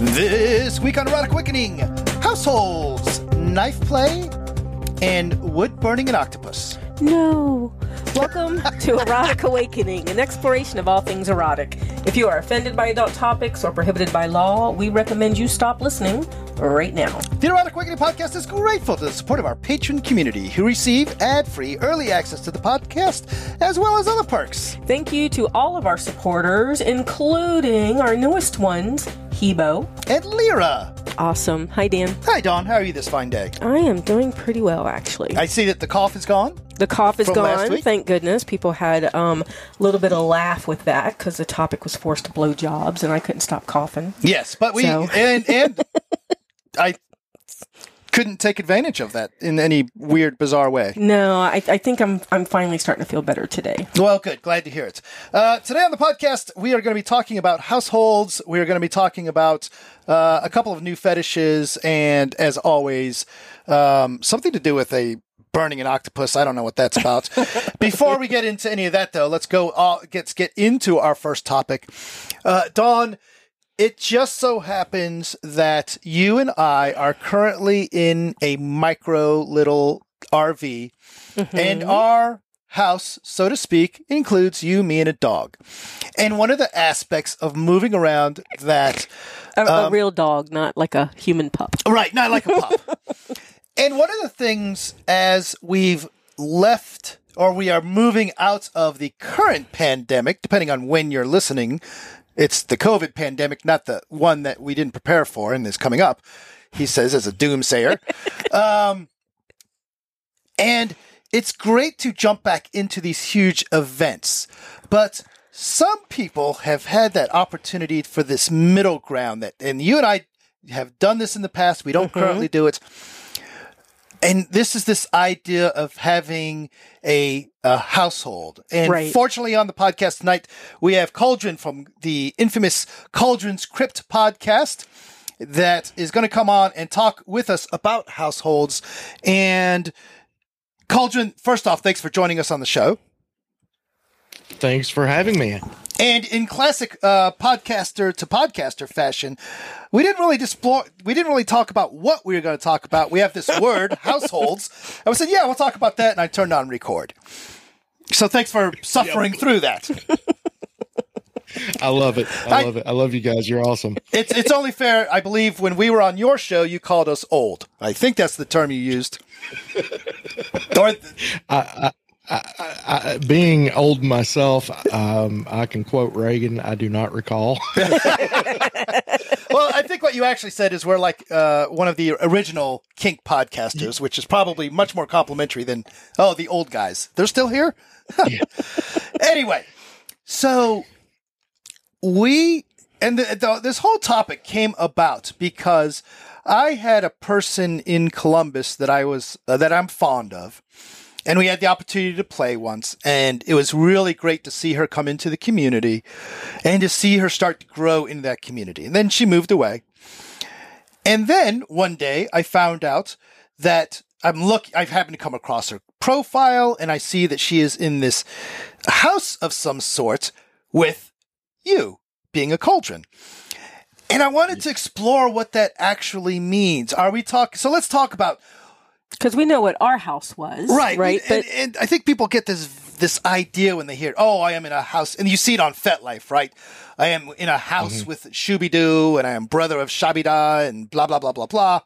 This week on Erotic Awakening households, knife play, and wood burning an octopus. No. Welcome to Erotic Awakening, an exploration of all things erotic. If you are offended by adult topics or prohibited by law, we recommend you stop listening right now. The Erotic Awakening podcast is grateful to the support of our patron community who receive ad free early access to the podcast as well as other perks. Thank you to all of our supporters, including our newest ones, Hebo. And Lyra. Awesome. Hi, Dan. Hi, Dawn. How are you this fine day? I am doing pretty well, actually. I see that the cough is gone. The cough is gone. Thank goodness. People had um, a little bit of laugh with that because the topic was forced to blow jobs, and I couldn't stop coughing. Yes, but we So- and and I couldn't take advantage of that in any weird, bizarre way. No, I, I think I'm I'm finally starting to feel better today. Well, good. Glad to hear it. Uh, today on the podcast, we are going to be talking about households. We are going to be talking about uh, a couple of new fetishes, and as always, um, something to do with a burning an octopus. I don't know what that's about. Before we get into any of that, though, let's go. Uh, let's get into our first topic. Uh, Dawn, it just so happens that you and I are currently in a micro little RV, and our house, so to speak, includes you, me, and a dog. And one of the aspects of moving around that, A, a Um, real dog, not like a human pup. right, not like a pup. and one of the things as we've left or we are moving out of the current pandemic, depending on when you're listening, it's the COVID pandemic, not the one that we didn't prepare for and is coming up. He says as a doomsayer. um, and it's great to jump back into these huge events, but some people have had that opportunity for this middle ground that, and you and I have done this in the past. We don't currently do it. And this is this idea of having a, a household. And Right. fortunately, on the podcast tonight, we have Cauldron from the infamous Cauldron's Crypt podcast that is going to come on and talk with us about households. And Cauldron, first off, thanks for joining us on the show. Thanks for having me. And in classic uh, podcaster to podcaster fashion, we didn't really explore, we didn't really talk about what we were going to talk about. We have this word, households. I said, yeah, we'll talk about that. And I turned on record. So thanks for suffering through that. I love it. I I- love it. I love you guys. You're awesome. It's it's only fair, I believe, when we were on your show, you called us old. I think that's the term you used. or, I, being old myself, um, I can quote Reagan. I do not recall. well, I think what you actually said is we're like uh, one of the original kink podcasters, which is probably much more complimentary than oh the old guys. They're still here. anyway, so we and the, the, this whole topic came about because I had a person in Columbus that I was uh, that I'm fond of. And we had the opportunity to play once, and it was really great to see her come into the community and to see her start to grow in that community. And then she moved away. And then one day I found out that I'm look I've happened to come across her profile and I see that she is in this house of some sort with you being a cauldron. And I wanted to explore what that actually means. Are we talking so let's talk about Because we know what our house was, right Right, and, but and, I think people get this this idea when they hear oh I am in a house and you see it on FetLife right? I am in a house with Shooby-Doo and I am brother of Shabida and blah blah blah blah blah.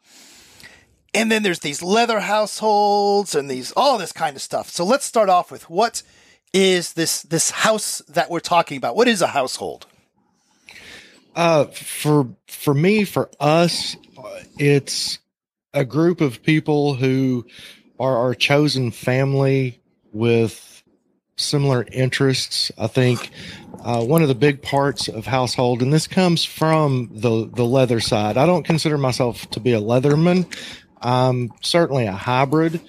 And then there's these leather households and these all this kind of stuff. So let's start off with what is this this house that we're talking about? What is a household? Uh, for for me, for us, uh, it's a group of people who are our chosen family with similar interests. I think uh, one of the big parts of household, and this comes from the the leather side. I don't consider myself to be a leatherman. I'm certainly a hybrid.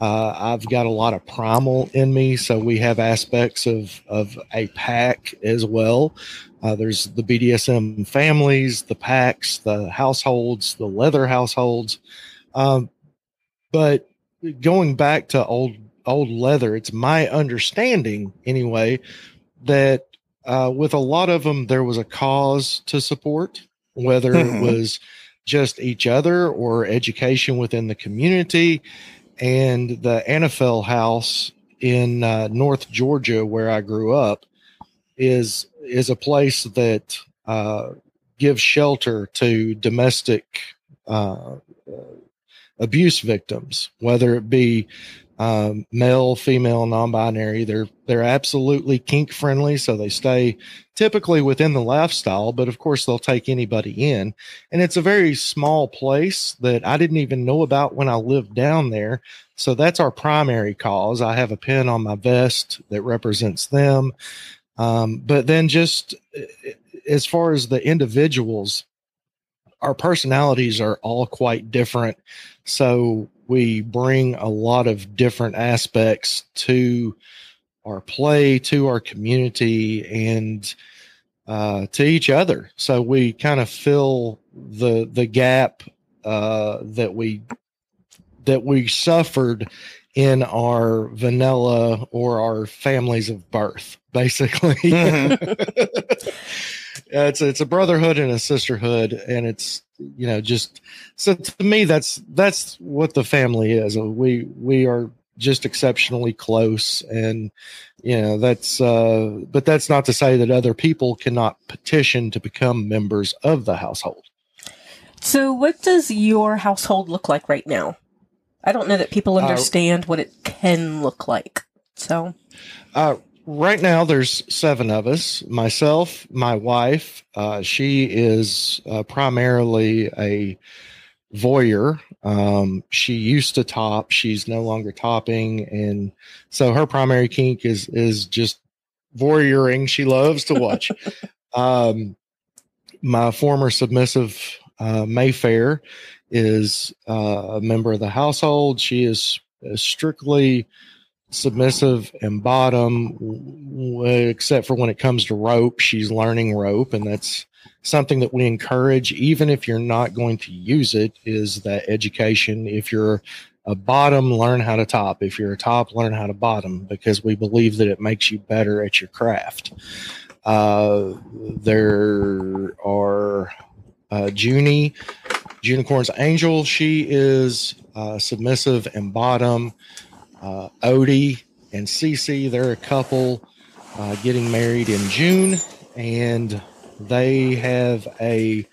Uh, I've got a lot of primal in me, so we have aspects of of a pack as well. Uh, there's the BDSM families, the packs, the households, the leather households. Um, but going back to old old leather, it's my understanding anyway that uh, with a lot of them there was a cause to support, whether mm-hmm. it was just each other or education within the community. And the Anafel House in uh, North Georgia, where I grew up, is is a place that uh, gives shelter to domestic uh, abuse victims, whether it be um, male, female, non-binary. They're they're absolutely kink friendly, so they stay typically within the lifestyle. But of course, they'll take anybody in, and it's a very small place that I didn't even know about when I lived down there. So that's our primary cause. I have a pin on my vest that represents them. Um, but then, just uh, as far as the individuals, our personalities are all quite different. So we bring a lot of different aspects to our play, to our community, and uh, to each other. So we kind of fill the the gap uh, that we that we suffered in our vanilla or our families of birth, basically. Mm-hmm. it's it's a brotherhood and a sisterhood, and it's you know just so to me that's that's what the family is. We we are just exceptionally close, and you know that's uh, but that's not to say that other people cannot petition to become members of the household. So, what does your household look like right now? I don't know that people uh, understand uh, what it can look like. So, uh, right now there's seven of us myself my wife uh, she is uh, primarily a voyeur. Um, she used to top she's no longer topping and so her primary kink is is just voyeuring she loves to watch. Um, my former submissive uh, mayfair is uh, a member of the household. She is strictly submissive and bottom, except for when it comes to rope. She's learning rope, and that's something that we encourage, even if you're not going to use it, is that education. If you're a bottom, learn how to top. If you're a top, learn how to bottom because we believe that it makes you better at your craft. Uh, there are uh, Junie, Unicorn's Angel. She is uh, submissive and bottom uh, Odie and Cece. They're a couple uh, getting married in June, and they have a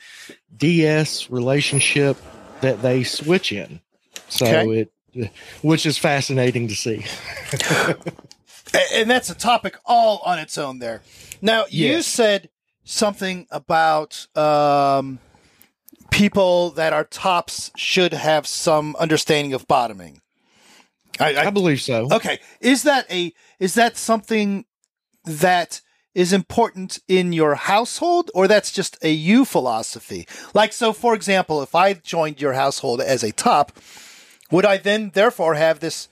DS relationship that they switch in. So okay. it, which is fascinating to see. and that's a topic all on its own. There. Now you yes. said something about um, people that are tops should have some understanding of bottoming. I, I, I believe so. Okay, is that a is that something that is important in your household, or that's just a you philosophy? Like, so for example, if I joined your household as a top, would I then therefore have this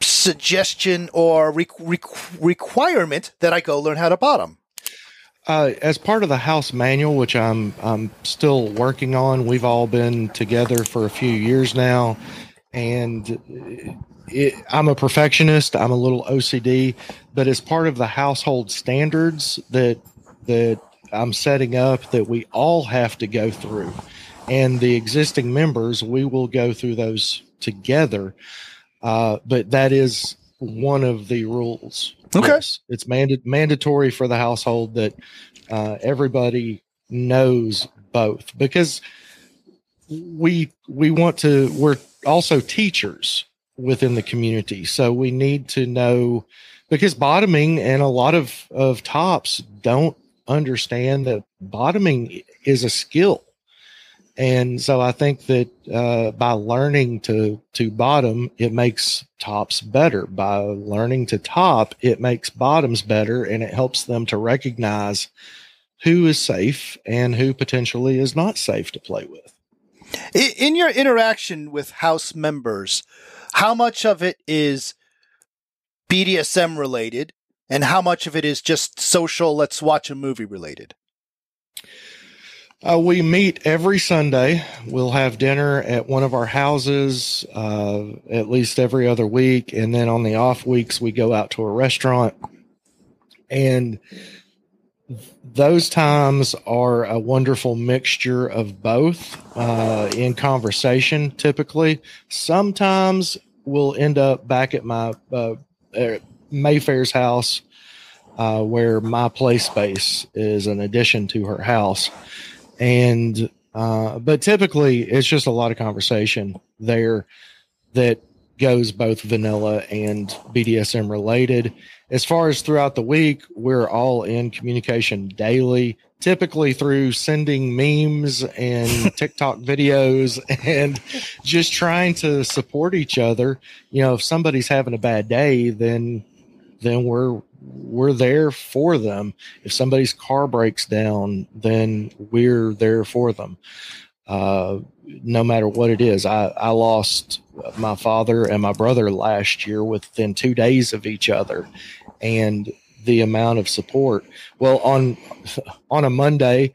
suggestion or re- re- requirement that I go learn how to bottom? Uh, as part of the house manual, which I'm I'm still working on, we've all been together for a few years now and it, I'm a perfectionist. I'm a little OCD, but as part of the household standards that that I'm setting up, that we all have to go through, and the existing members, we will go through those together. Uh, but that is one of the rules. Okay, yes, it's manda- mandatory for the household that uh, everybody knows both because we we want to we're also teachers within the community. So we need to know because bottoming and a lot of of tops don't understand that bottoming is a skill. And so i think that uh, by learning to to bottom it makes tops better. By learning to top it makes bottoms better and it helps them to recognize who is safe and who potentially is not safe to play with in your interaction with House members, how much of it is BDSM related and how much of it is just social, let's watch a movie related? Uh, we meet every Sunday. We'll have dinner at one of our houses uh, at least every other week. And then on the off weeks, we go out to a restaurant. And those times are a wonderful mixture of both uh, in conversation typically. Sometimes we'll end up back at my uh, mayfair's house uh, where my play space is an addition to her house. And uh, but typically it's just a lot of conversation there that goes both vanilla and bdsm related as far as throughout the week, we're all in communication daily, typically through sending memes and TikTok videos and just trying to support each other. You know, if somebody's having a bad day, then then we're we're there for them. If somebody's car breaks down, then we're there for them. Uh, no matter what it is, I, I lost my father and my brother last year within two days of each other and the amount of support. Well, on on a Monday,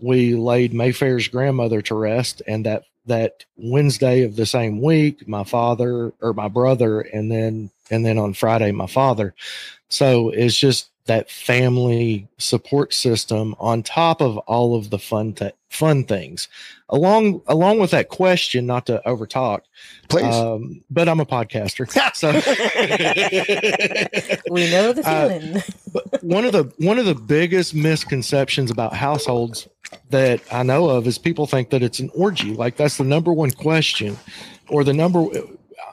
we laid Mayfair's grandmother to rest, and that that Wednesday of the same week, my father or my brother, and then and then on Friday, my father. So it's just that family support system on top of all of the fun fun things along along with that question not to overtalk please. um, but i'm a podcaster so. We know the uh, feeling. uh, but one of the one of the biggest misconceptions about households that i know of is people think that it's an orgy. Like that's the number one question or the number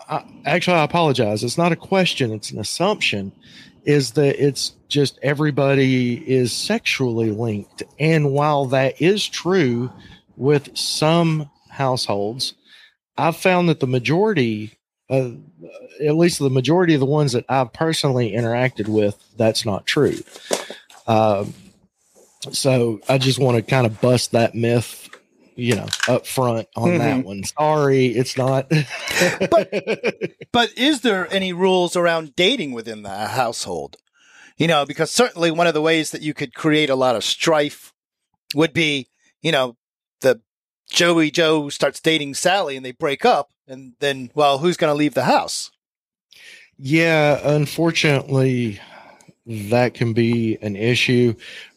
I, actually i apologize. It's not a question it's an assumption is that it's just everybody is sexually linked. And while that is true with some households, I've found that the majority, uh, at least the majority of the ones that I've personally interacted with, that's not true. Uh, so I just want to kind of bust that myth you know up front on mm-hmm. that one sorry it's not but but is there any rules around dating within the household you know because certainly one of the ways that you could create a lot of strife would be you know the joey joe starts dating sally and they break up and then well who's going to leave the house yeah unfortunately that can be an issue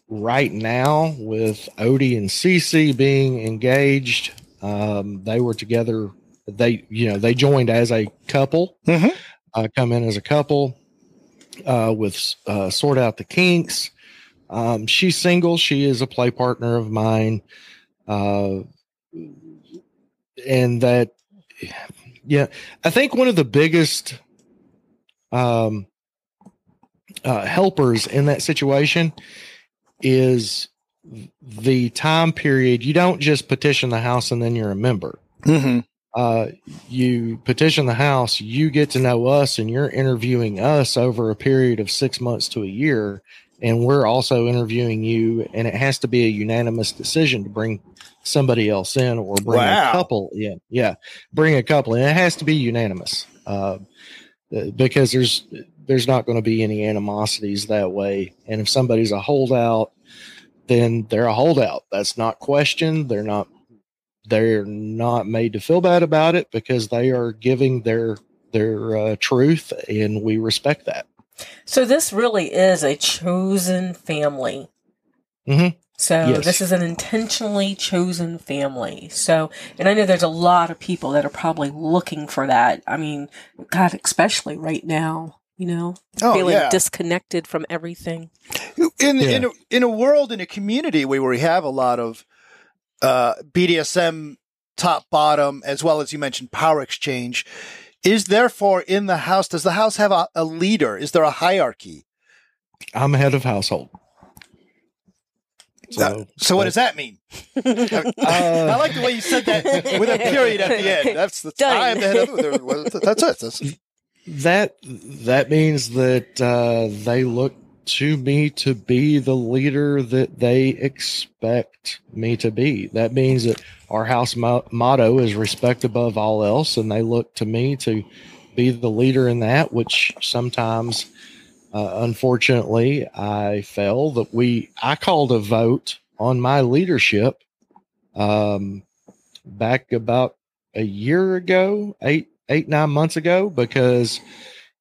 right now with Odie and Cece being engaged. Um, they were together. They, you know, they joined as a couple, mm-hmm. uh, come in as a couple uh, with uh, Sort Out the Kinks. Um, she's single. She is a play partner of mine. Uh, and that, yeah, I think one of the biggest um, uh, helpers in that situation is the time period. You don't just petition the house and then you're a member. Mm-hmm. Uh, you petition the house, you get to know us, and you're interviewing us over a period of six months to a year. And we're also interviewing you, and it has to be a unanimous decision to bring somebody else in or bring wow. a couple in. Yeah, bring a couple in. It has to be unanimous uh, because there's there's not going to be any animosities that way. And if somebody's a holdout, then they're a holdout. That's not questioned. They're not they're not made to feel bad about it because they are giving their their uh, truth, and we respect that. So this really is a chosen family. Mm-hmm. So yes. this is an intentionally chosen family. So, and I know there's a lot of people that are probably looking for that. I mean, God, especially right now you know, oh, feeling yeah. disconnected from everything. In yeah. in a, in a world in a community where we have a lot of uh, BDSM top bottom as well as you mentioned power exchange, is therefore in the house. Does the house have a, a leader? Is there a hierarchy? I'm head of household. So, so what does that mean? uh, I like the way you said that with a period at the end. That's the I am the head of. That's it. That's, that that means that uh, they look to me to be the leader that they expect me to be. That means that our house mo- motto is respect above all else, and they look to me to be the leader in that. Which sometimes, uh, unfortunately, I fell that we I called a vote on my leadership um, back about a year ago, eight eight nine months ago because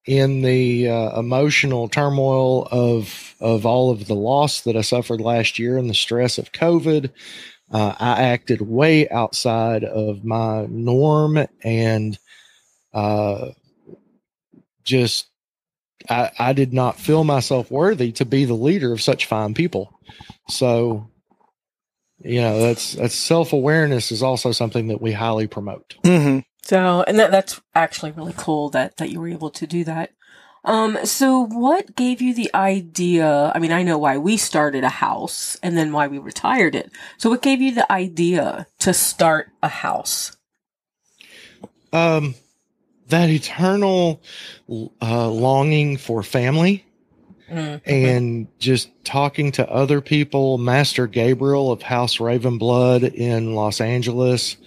in the uh, emotional turmoil of of all of the loss that I suffered last year and the stress of COVID, uh, I acted way outside of my norm and uh, just I, I did not feel myself worthy to be the leader of such fine people. So, you know, that's that's self awareness is also something that we highly promote. Mm-hmm. So, and that that's actually really cool that that you were able to do that. Um, so what gave you the idea? I mean, I know why we started a house and then why we retired it. So what gave you the idea to start a house? Um, that eternal uh, longing for family mm-hmm. and just talking to other people. Master Gabriel of House Ravenblood in Los Angeles,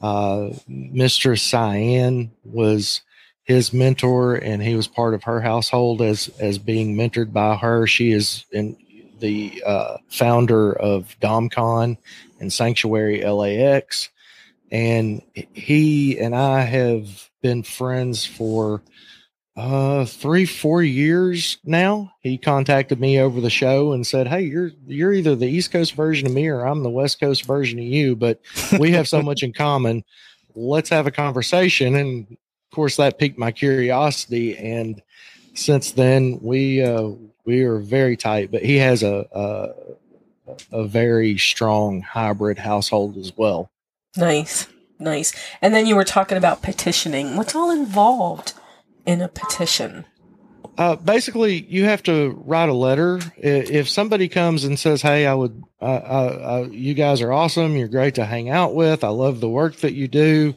uh, Mistress Cyan was his mentor, and he was part of her household as as being mentored by her. She is in the uh, founder of DomCon and Sanctuary LAX, and he and I have been friends for uh three four years now. He contacted me over the show and said hey you're you're either the east coast version of me or i'm the west coast version of you but we have so much in common. Let's have a conversation. And of course that piqued my curiosity. And since then we uh we are very tight but he has a a, a very strong hybrid household as well. Nice Nice. And then you were talking about petitioning. What's all involved in a petition? Uh, basically, you have to write a letter. If somebody comes and says, "Hey, I would, uh, uh, you guys are awesome. You're great to hang out with. I love the work that you do,"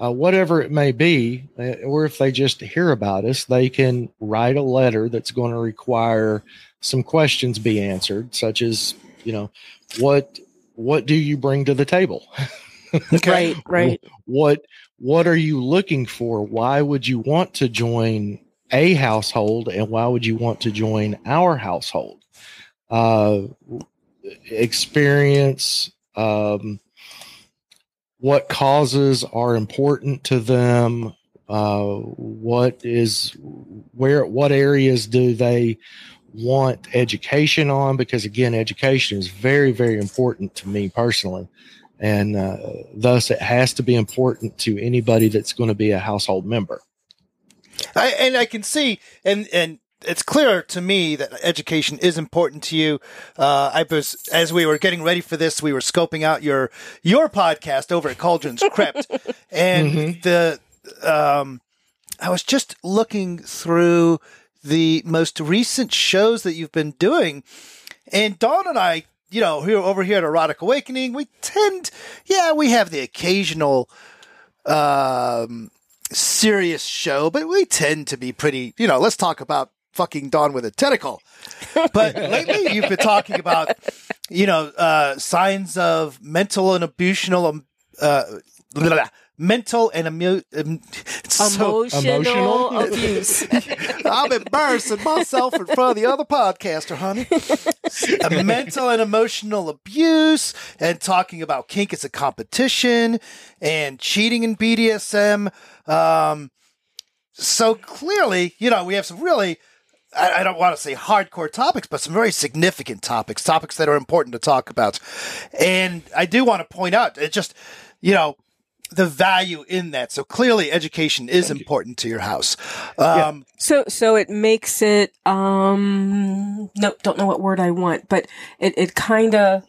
uh, whatever it may be, uh, or if they just hear about us, they can write a letter that's going to require some questions be answered, such as, you know, what what do you bring to the table? okay. Right, right. What what are you looking for? Why would you want to join a household and why would you want to join our household? Uh, experience, um, what causes are important to them, uh, what is where what areas do they want education on because again education is very very important to me personally and uh, thus it has to be important to anybody that's going to be a household member. I, and I can see, and and it's clear to me that education is important to you. Uh, I was as we were getting ready for this, we were scoping out your your podcast over at Cauldron's Crypt, and mm-hmm. the um, I was just looking through the most recent shows that you've been doing, and Dawn and I you know, here over here at Erotic Awakening, we tend, yeah, we have the occasional um, serious show, but we tend to be pretty, you know, let's talk about fucking Dawn with a tentacle. But lately you've been talking about, you know, uh, signs of mental and emotional, um, uh, blah, blah, mental and emu- um, emotional, so emotional abuse. I'm embarrassing myself in front of the other podcaster, honey. mental and emotional abuse, and talking about kink as a competition, and cheating in BDSM. Um, so clearly, you know, we have some really. I, don't want to say hardcore topics, but some very significant topics, topics that are important to talk about. And I do want to point out, it just, you know, the value in that. So clearly education is Thank important you. to your house. Um, yeah. So, so it makes it, um, no, don't know what word I want, but it, it kind of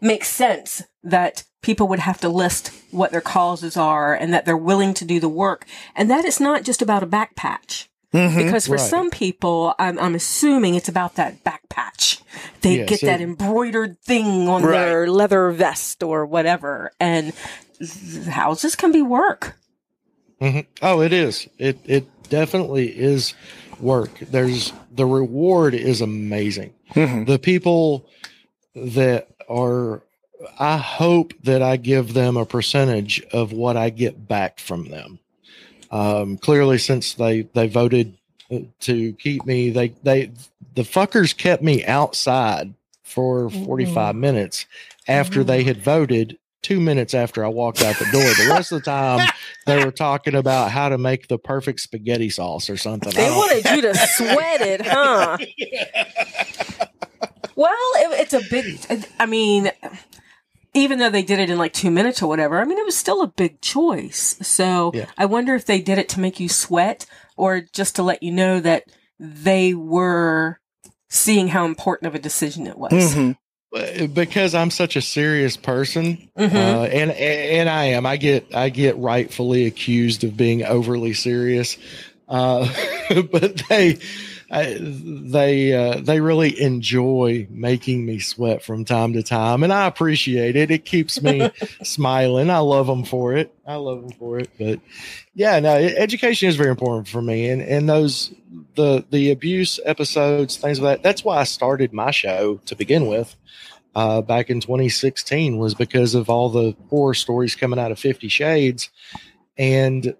makes sense that people would have to list what their causes are and that they're willing to do the work. And that is not just about a back patch. Mm-hmm, because for right. some people, I'm, I'm, assuming it's about that back patch. They get that embroidered thing on right. their leather vest or whatever. And houses can be work. Mm-hmm. Oh, it is. It it definitely is work. There's the reward is amazing. Mm-hmm. The people that are I hope that I give them a percentage of what I get back from them. Um, clearly, since they they voted to keep me, they they the fuckers kept me outside for 45 mm-hmm. minutes after mm-hmm. they had voted two minutes after I walked out the door. The rest of the time, they were talking about how to make the perfect spaghetti sauce or something. They wanted you to sweat it, huh? well, it, it's a big. I mean, even though they did it in like two minutes or whatever, I mean, it was still a big choice. So yeah. I wonder if they did it to make you sweat or just to let you know that they were seeing how important of a decision it was. Mm-hmm because I'm such a serious person, mm-hmm. uh, and and I am. I get I get rightfully accused of being overly serious, uh, but they I, they uh, they really enjoy making me sweat from time to time, and I appreciate it. It keeps me smiling. I love them for it. I love them for it. But yeah, no, education is very important for me, and and those the the abuse episodes, things like that. That's why I started my show to begin with. Uh, back in 2016 was because of all the horror stories coming out of Fifty Shades, and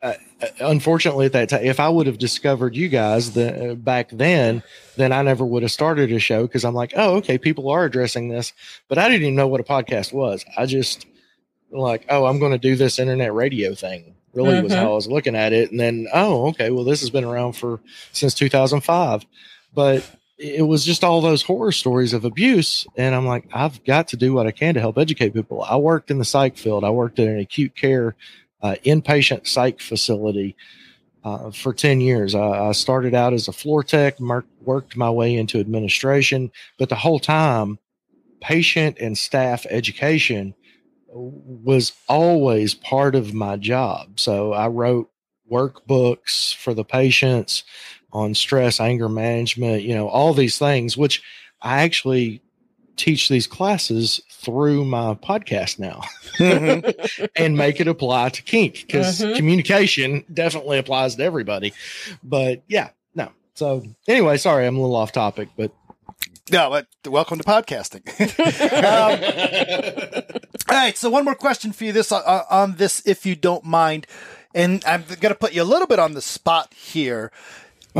uh, unfortunately at that time if i would have discovered you guys the, uh, back then then i never would have started a show because i'm like oh okay people are addressing this. But i didn't even know what a podcast was. I just like oh i'm going to do this internet radio thing. Really mm-hmm. was how i was looking at it. And then oh okay well this has been around for since 2005 but it was just all those horror stories of abuse. And i'm like i've got to do what i can to help educate people. I worked in the psych field. I worked in an acute care uh, inpatient psych facility uh, for 10 years. I, I, started out as a floor tech, worked my way into administration, but the whole time, patient and staff education was always part of my job. So I wrote workbooks for the patients on stress, anger management, you know, all these things, which I actually teach these classes through my podcast now mm-hmm. and make it apply to kink because mm-hmm. communication definitely applies to everybody. But yeah, no. So anyway, sorry, I'm a little off topic, but no, but welcome to podcasting. um, all right, so one more question for you this uh, on this, if you don't mind, and I'm going to put you a little bit on the spot here.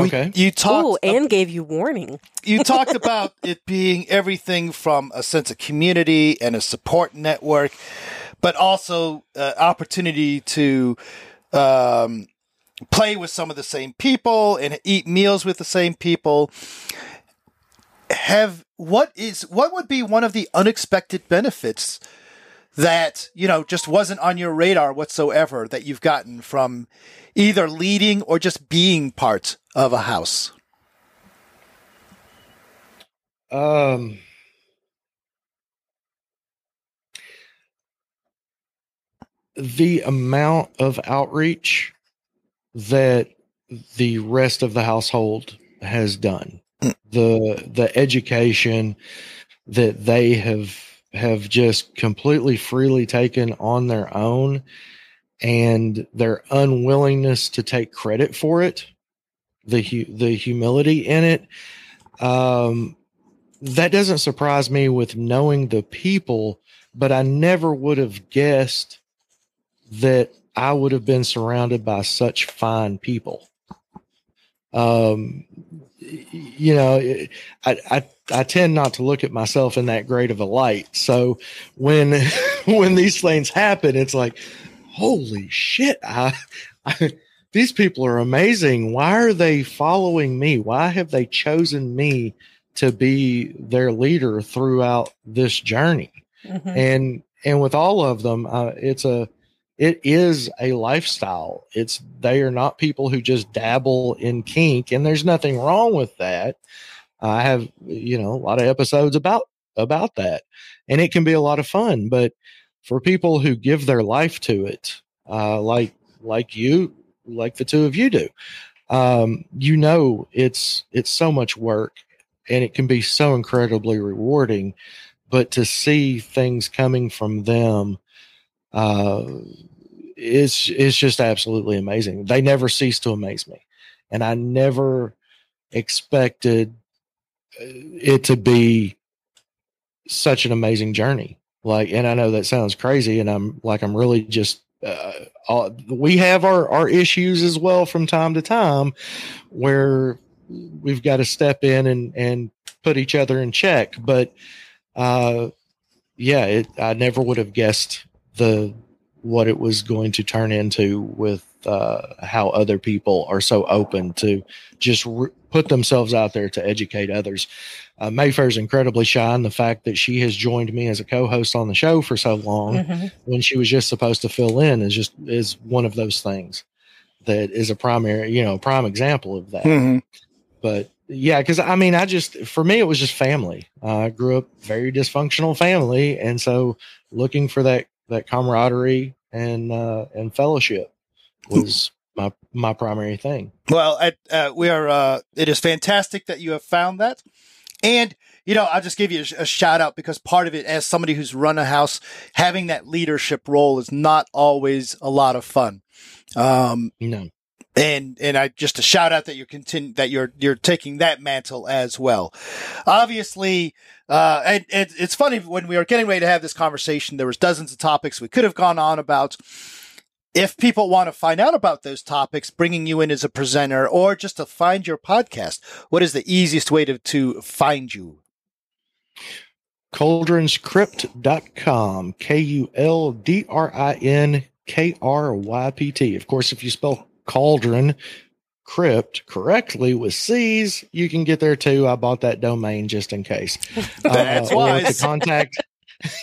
Okay. you talked Ooh, and gave you warning. you talked about it being everything from a sense of community and a support network, but also uh, opportunity to um, play with some of the same people and eat meals with the same people. Have what is what would be one of the unexpected benefits that you know just wasn't on your radar whatsoever that you've gotten from either leading or just being part of a house? Um, the amount of outreach that the rest of the household has done, mm. the the education that they have have just completely freely taken on their own and their unwillingness to take credit for it the the humility in it um, that doesn't surprise me with knowing the people but i never would have guessed that i would have been surrounded by such fine people. Um you know I, I i tend not to look at myself in that great of a light so when when these things happen it's like holy shit, I, I, these people are amazing. Why are they following me? Why have they chosen me to be their leader throughout this journey? Mm-hmm. And and with all of them, uh, it's a it is a lifestyle. It's they are not people who just dabble in kink, and there's nothing wrong with that. I have you know a lot of episodes about about that, and it can be a lot of fun. But for people who give their life to it, uh, like like you, like the two of you do, um, you know it's it's so much work, and it can be so incredibly rewarding. But to see things coming from them, uh, it's it's just absolutely amazing. They never cease to amaze me, and I never expected uh, it to be such an amazing journey like, and I know that sounds crazy, and I'm like, I'm really just. Uh, all, we have our our issues as well from time to time, where we've got to step in and and put each other in check. But uh, yeah, it, I never would have guessed the what it was going to turn into with uh, how other people are so open to just re- put themselves out there to educate others. Uh, Mayfair is incredibly shy, and the fact that she has joined me as a co-host on the show for so long, mm-hmm. when she was just supposed to fill in, is just is one of those things that is a primary, you know, prime example of that. Mm-hmm. But yeah, because I mean, I just for me it was just family. Uh, I grew up very dysfunctional family, and so looking for that that camaraderie and uh, and fellowship was my my primary thing. Well, at, uh, we are. Uh, it is fantastic that you have found that, and you know, I'll just give you a, a, shout out because part of it, as somebody who's run a house, having that leadership role is not always a lot of fun. Um, no. And and I just a shout out that you're continue that you're you're taking that mantle as well. Obviously, uh, and, and it's funny when we were getting ready to have this conversation, there was dozens of topics we could have gone on about if people want to find out about those topics, bringing you in as a presenter or just to find your podcast, what is the easiest way to, to find you? Kuldrinscrypt.com, K U L D R I N K R Y P T. Of course, if you spell cauldron crypt correctly with C's, you can get there too. I bought that domain just in case. That's uh, wise. to contact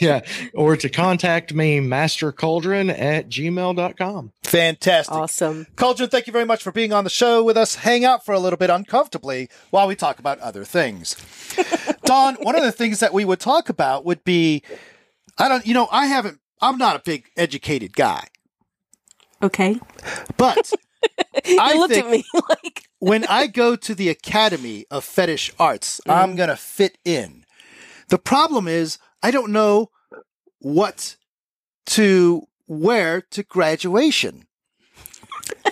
yeah. Or to contact me, mastercauldron at gmail.com. Fantastic. Awesome. Cauldron, thank you very much for being on the show with us. Hang out for a little bit uncomfortably while we talk about other things. Dawn, one of the things that we would talk about would be I don't, you know, I haven't, I'm not a big educated guy. Okay. But I looked at me like when I go to the Academy of Fetish Arts, mm. I'm going to fit in. The problem is I don't know what to wear to graduation.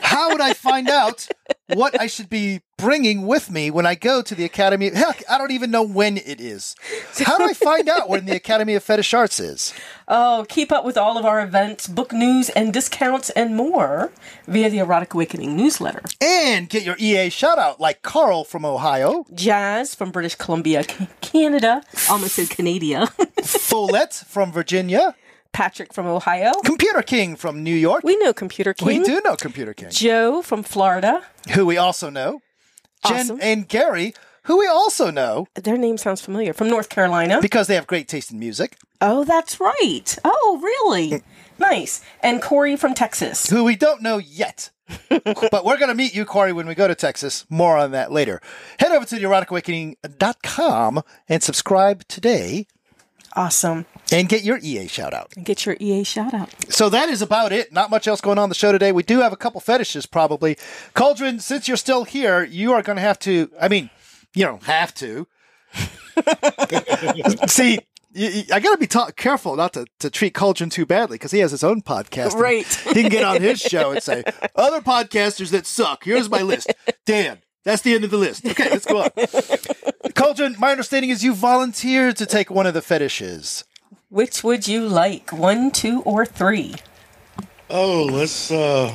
How would I find out what I should be bringing with me when I go to the Academy? Heck, I don't even know when it is. How do I find out when the Academy of Fetish Arts is? Oh, keep up with all of our events, book news, and discounts and more via the Erotic Awakening newsletter. And get your EA shout out like Carl from Ohio, Jazz from British Columbia, Canada, almost said Canada, Follette from Virginia. Patrick from Ohio. Computer King from New York. We know Computer King. We do know Computer King. Joe from Florida. Who we also know. Awesome. Jen and Gary, who we also know. Their name sounds familiar. From North Carolina. Because they have great taste in music. Oh, that's right. Oh, really? Mm. nice. And Corey from Texas. Who we don't know yet. but we're going to meet you, Corey, when we go to Texas. More on that later. Head over to theeroticawakening.com and subscribe today Awesome. And get your EA shout out. And get your EA shout out. So that is about it. Not much else going on the show today. We do have a couple fetishes probably. Cauldron, since you're still here, you are going to have to, I mean, you don't have to. See, I got to be ta- careful not to, to treat Cauldron too badly because he has his own podcast. Right. He can get on his show and say, other podcasters that suck. Here's my list. Dan, that's the end of the list. Okay, let's go on. Cauldron, my understanding is you volunteered to take one of the fetishes. Which would you like? One, two, or three? Oh, let's uh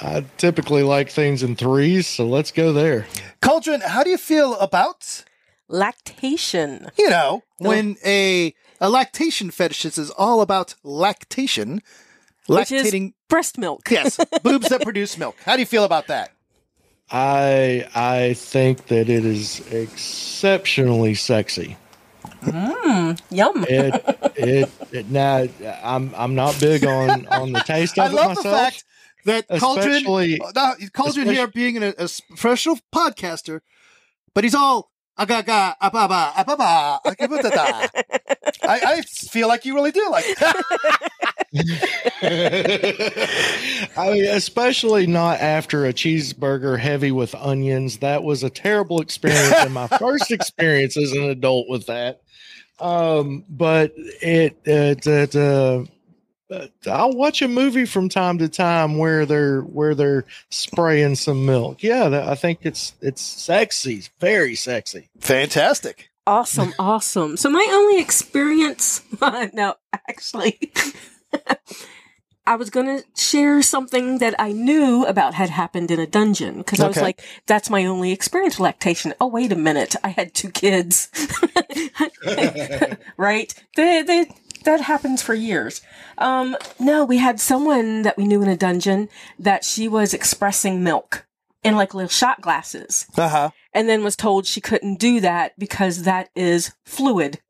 I typically like things in threes, so let's go there. Cauldron, how do you feel about lactation? You know, no. when a a lactation fetish is all about lactation, Which lactating breast milk. yes, boobs that produce milk. How do you feel about that? I I think that it is exceptionally sexy. Mmm, yum. It, it, it now I'm I'm not big on on the taste of I it love myself. The fact that Cauldron, uh, Cauldron here being a, a professional podcaster, but he's all Ababa, ababa, I, I feel like you really do like I mean, especially not after a cheeseburger heavy with onions. That was a terrible experience and my first experience as an adult with that. Um, but it, it, it uh, I'll watch a movie from time to time where they're where they're spraying some milk. Yeah, I think it's it's sexy, very sexy, fantastic, awesome, awesome. So my only experience, no, actually, I was going to share something that I knew about had happened in a dungeon because okay. I was like, that's my only experience with lactation. Oh, wait a minute. I had two kids. right? They, they, that happens for years. Um, no, we had someone that we knew in a dungeon that she was expressing milk in like little shot glasses. Uh-huh. And then was told she couldn't do that because that is fluid.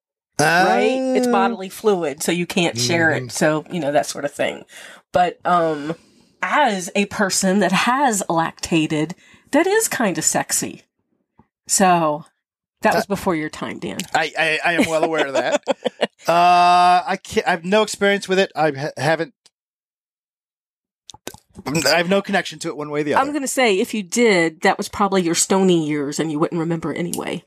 Right? It's bodily fluid, so you can't mm-hmm. share it. So, you know, that sort of thing. But um as a person that has lactated, that is kind of sexy. So that was uh, before your time, Dan. I, I, I am well aware of that. uh, I can't, I have no experience with it. I ha- haven't. I have no connection to it one way or the other. I'm going to say, if you did, that was probably your stony years, and you wouldn't remember anyway.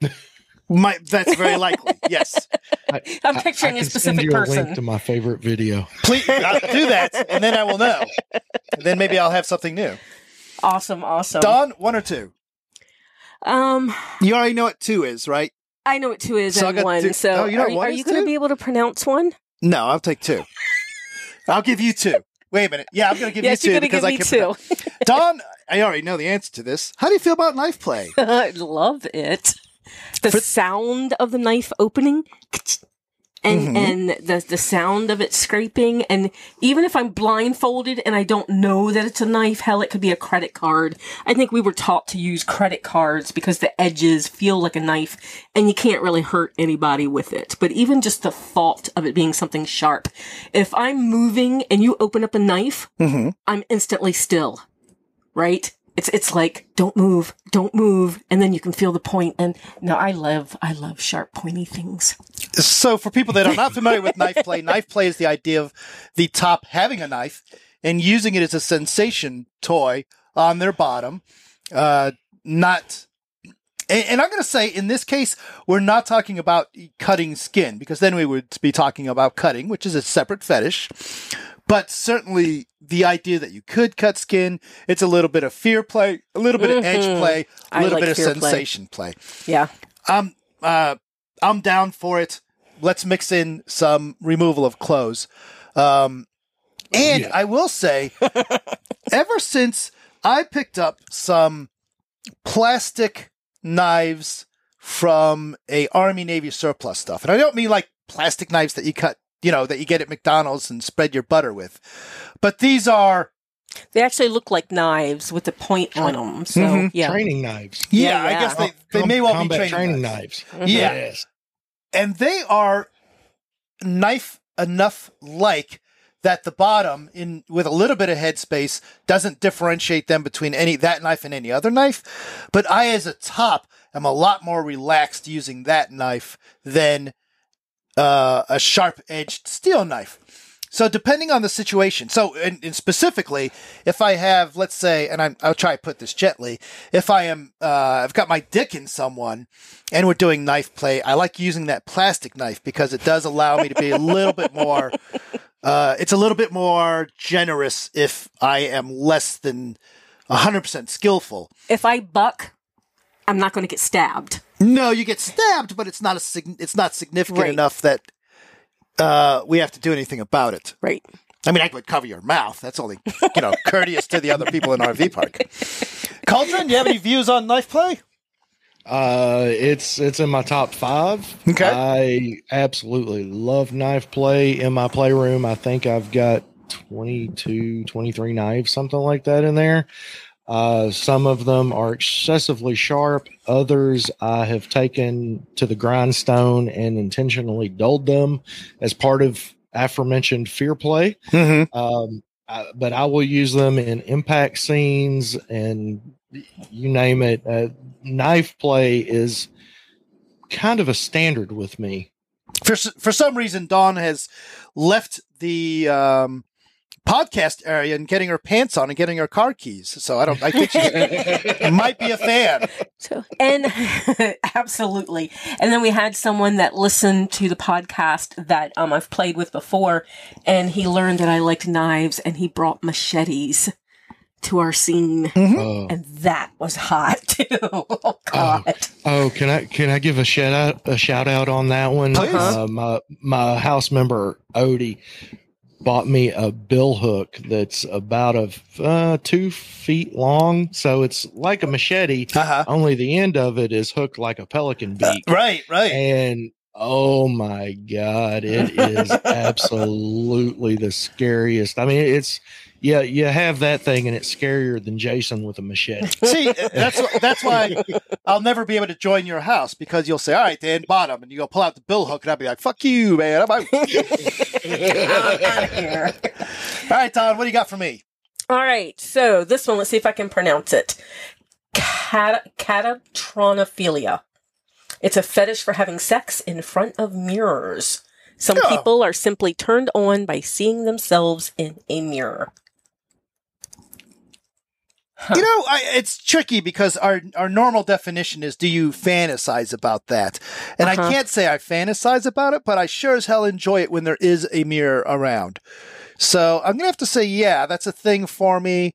My, that's very likely. Yes, I, am picturing I, I a specific person. A link to my favorite video. Please I'll do that, and then I will know. And then maybe I'll have something new. Awesome, awesome. Dawn, one or two? Um, you already know what two is, right? I know what two is so and one. Two. So, oh, you know are, are you going to be able to pronounce one? No, I'll take two. I'll give you two. Wait a minute. Yeah, I'm going to give yes, you two because I can. Two. Dawn, I already know the answer to this. How do you feel about knife play? I love it. The For- sound of the knife opening and mm-hmm. and the the sound of it scraping and even if I'm blindfolded and I don't know that it's a knife, hell it could be a credit card. I think we were taught to use credit cards because the edges feel like a knife and you can't really hurt anybody with it. But even just the thought of it being something sharp. If I'm moving and you open up a knife, mm-hmm. I'm instantly still. Right? It's it's like don't move, don't move, and then you can feel the point. And no, I love I love sharp, pointy things. So, for people that are not familiar with knife play, knife play is the idea of the top having a knife and using it as a sensation toy on their bottom. Uh, not, and, and I'm going to say in this case, we're not talking about cutting skin because then we would be talking about cutting, which is a separate fetish. But certainly the idea that you could cut skin, it's a little bit of fear play, a little bit mm-hmm. of edge mm-hmm. play, a little like bit of sensation play. play. Yeah. Um, uh, I'm down for it. Let's mix in some removal of clothes. Um, and yeah. I will say, ever since I picked up some plastic knives from a Army Navy surplus stuff, and I don't mean like plastic knives that you cut you know, that you get at McDonald's and spread your butter with. But these are they actually look like knives with a point on them. So mm-hmm. yeah, training knives. Yeah, yeah, I guess they, they Com- may well be training, training knives. knives. Mm-hmm. Yeah, yes. and they are knife enough like that the bottom in with a little bit of headspace doesn't differentiate them between any that knife and any other knife. But I, as a top, am a lot more relaxed using that knife than uh, a sharp edged steel knife. So depending on the situation, so and, and, specifically, if I have, let's say, and i will try to put this gently, if I am, uh, I've got my dick in someone, and we're doing knife play, I like using that plastic knife because it does allow me to be a little bit more. Uh, it's a little bit more generous if I am less than hundred percent skillful. If I buck, I'm not going to get stabbed. No, you get stabbed, but it's not a sig- it's not significant right. enough that uh, we have to do anything about it. Right. I mean, I would cover your mouth. That's only you know courteous to the other people in RV park. Cauldron, do you have any views on knife play? Uh, it's it's in my top five. Okay. I absolutely love knife play in my playroom. I think I've got 22, 23 knives, something like that in there. Uh, some of them are excessively sharp. Others I have taken to the grindstone and intentionally dulled them as part of aforementioned fear play. Mm-hmm. Um, I, but I will use them in impact scenes and you name it. Uh, knife play is kind of a standard with me. For for some reason, Dawn has left the um, podcast area and getting her pants on and getting her car keys. So I don't. I think she might be a fan. So and absolutely. And then we had someone that listened to the podcast that um, I've played with before, and he learned that I liked knives, and he brought machetes to our scene, mm-hmm. oh. and that was hot too. oh God! Oh, oh, can I can I give a shout out a shout out on that one? Uh, my my house member Odie bought me a bill hook that's about a uh, two feet long. So it's like a machete, uh-huh. only the end of it is hooked like a pelican beak. Uh, right, right. And Oh my god, it is absolutely the scariest. I mean, it's yeah, you have that thing, and it's scarier than Jason with a machete. See, that's that's why I'll never be able to join your house because you'll say, "All right, Dan, bottom," and you go pull out the bill hook, and I'll be like, "Fuck you, man!" I'm out. of here. All right, Dawn, what do you got for me? All right, so this one, let's see if I can pronounce it. Cat- catatronophilia. It's a fetish for having sex in front of mirrors. Some yeah. people are simply turned on by seeing themselves in a mirror. Huh. You know, I, it's tricky because our our normal definition is do you fantasize about that? And uh-huh. I can't say I fantasize about it, but I sure as hell enjoy it when there is a mirror around. So I'm gonna have to say, yeah, that's a thing for me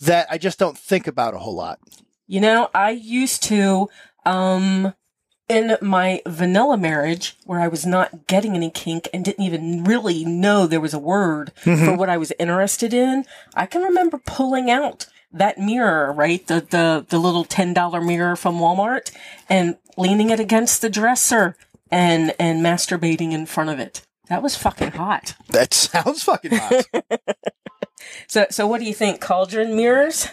that I just don't think about a whole lot. You know, I used to um in my vanilla marriage where I was not getting any kink and didn't even really know there was a word mm-hmm. for what I was interested in, I can remember pulling out that mirror, right? The, the, the little $10 mirror from Walmart and leaning it against the dresser and, and masturbating in front of it. That was fucking hot. That sounds fucking hot. so, so what do you think? Cauldron mirrors?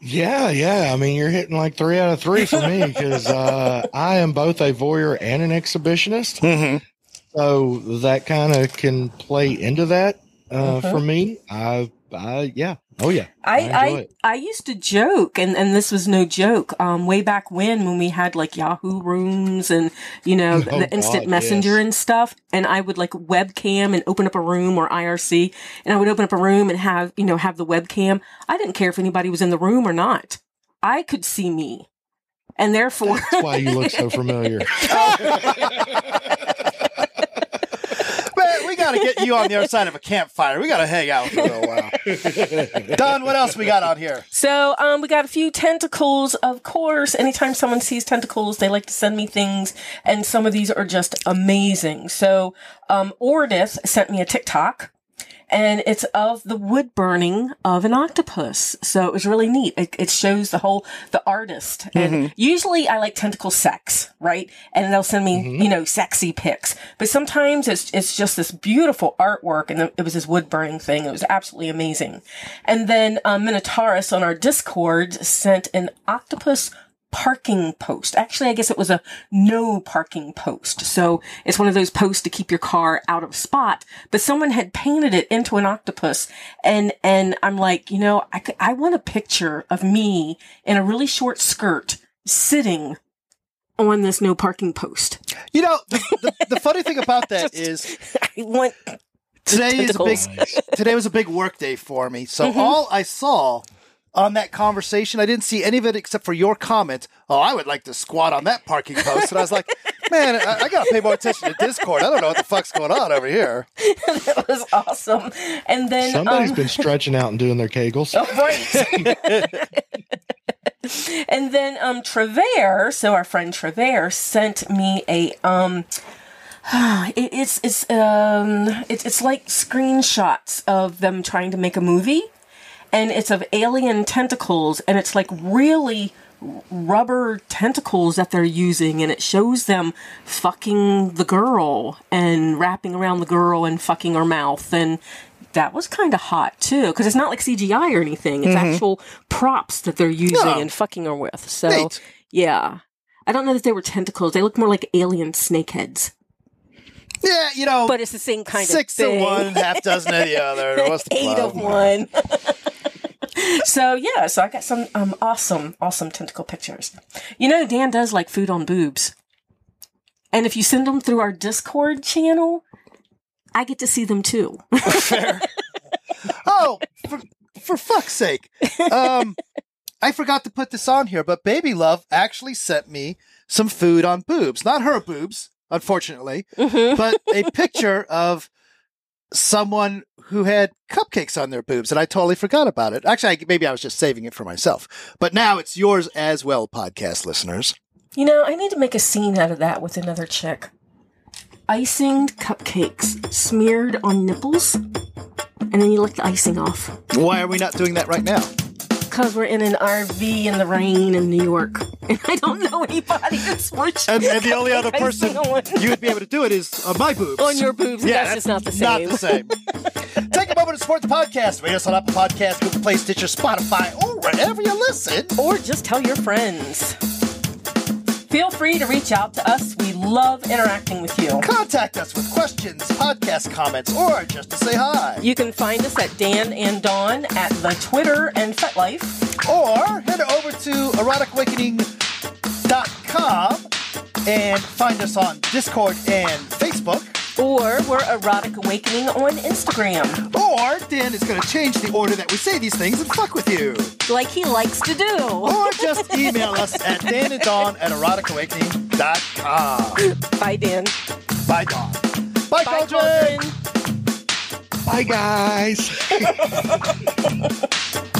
Yeah, yeah. I mean, you're hitting like three out of three for me because uh, I am both a voyeur and an exhibitionist. Mm-hmm. So that kind of can play into that uh, mm-hmm. for me. I, I, yeah, Oh yeah, I I, I, I, used to joke, and and this was no joke. Um, way back when when we had like Yahoo rooms and you know oh, the instant God, messenger yes. and stuff, and I would like webcam and open up a room or IRC, and I would open up a room and have you know have the webcam. I didn't care if anybody was in the room or not. I could see me, and therefore that's why you look so familiar. we got to get you on the other side of a campfire. We got to hang out for a little while. Dawn, what else we got on here? So, um, we got a few tentacles. Of course, anytime someone sees tentacles, they like to send me things, and some of these are just amazing. So, um, Ordith sent me a TikTok and it's of the wood burning of an octopus. So it was really neat. It, it shows the whole, the artist. And mm-hmm. usually I like tentacle sex, right? And they'll send me, mm-hmm. you know, sexy pics. But sometimes it's, it's just this beautiful artwork and it was this wood burning thing. It was absolutely amazing. And then, um, Minotaurus on our Discord sent an octopus parking post. Actually, I guess it was a no parking post. So it's one of those posts to keep your car out of spot, but someone had painted it into an octopus. And, and I'm like, you know, I, I want a picture of me in a really short skirt sitting on this no parking post. You know, the, the, the funny thing about that Just, is I want today is a big today was a big work day for me. So mm-hmm. all I saw on that conversation. I didn't see any of it except for your comment. Oh, I would like to squat on that parking post. And I was like, man, I, I got to pay more attention to Discord. I don't know what the fuck's going on over here. that was awesome. And then somebody's um, been stretching out and doing their kegels. Oh, right. and then um Trever, so our friend Trever sent me a um it, it's it's um it's it's like screenshots of them trying to make a movie and it's of alien tentacles and it's like really rubber tentacles that they're using and it shows them fucking the girl and wrapping around the girl and fucking her mouth and that was kind of hot too because it's not like CGI or anything it's mm-hmm. actual props that they're using and fucking her with so Neat. yeah I don't know that they were tentacles they look more like alien snakeheads yeah, you know, but it's the same kind six of thing. of one, half dozen of the other. What's the Eight of one. so yeah, so I got some um, awesome, awesome tentacle pictures. You know, Dan does like food on boobs, and if you send them through our Discord channel, I get to see them too. Fair. oh, for, for fuck's sake! Um, I forgot to put this on here, but Baby Love actually sent me some food on boobs. Not her boobs, unfortunately, mm-hmm. but a picture of someone who had cupcakes on their boobs, and I totally forgot about it. Actually, I, maybe I was just saving it for myself. But now it's yours as well, podcast listeners. You know, I need to make a scene out of that with another chick. Icing cupcakes smeared on nipples, and then you lick the icing off. Why are we not doing that right now? Because we're in an RV in the rain in New York. And I don't know anybody that's watching. And, and the only other person you would be able to do it is on my boobs. On your boobs. Yeah, that's, that's not the same. Not the same. Take a moment to support the podcast. Rate us on Apple Podcasts, Google Play, Stitcher, Spotify, or wherever you listen. Or just tell your friends. Feel free to reach out to us. We love interacting with you. Contact us with questions, podcast comments, or just to say hi. You can find us at Dan and Dawn at the Twitter and FetLife. Or head over to eroticawakening.com and find us on Discord and Facebook. Or we're Erotic Awakening on Instagram. Or Dan is going to change the order that we say these things and fuck with you. Like he likes to do. Or just email us at Dan and Dawn at eroticawakening.com. Bye, Dan. Bye, Dawn. Bye, Bye Cauldron. Bye, guys.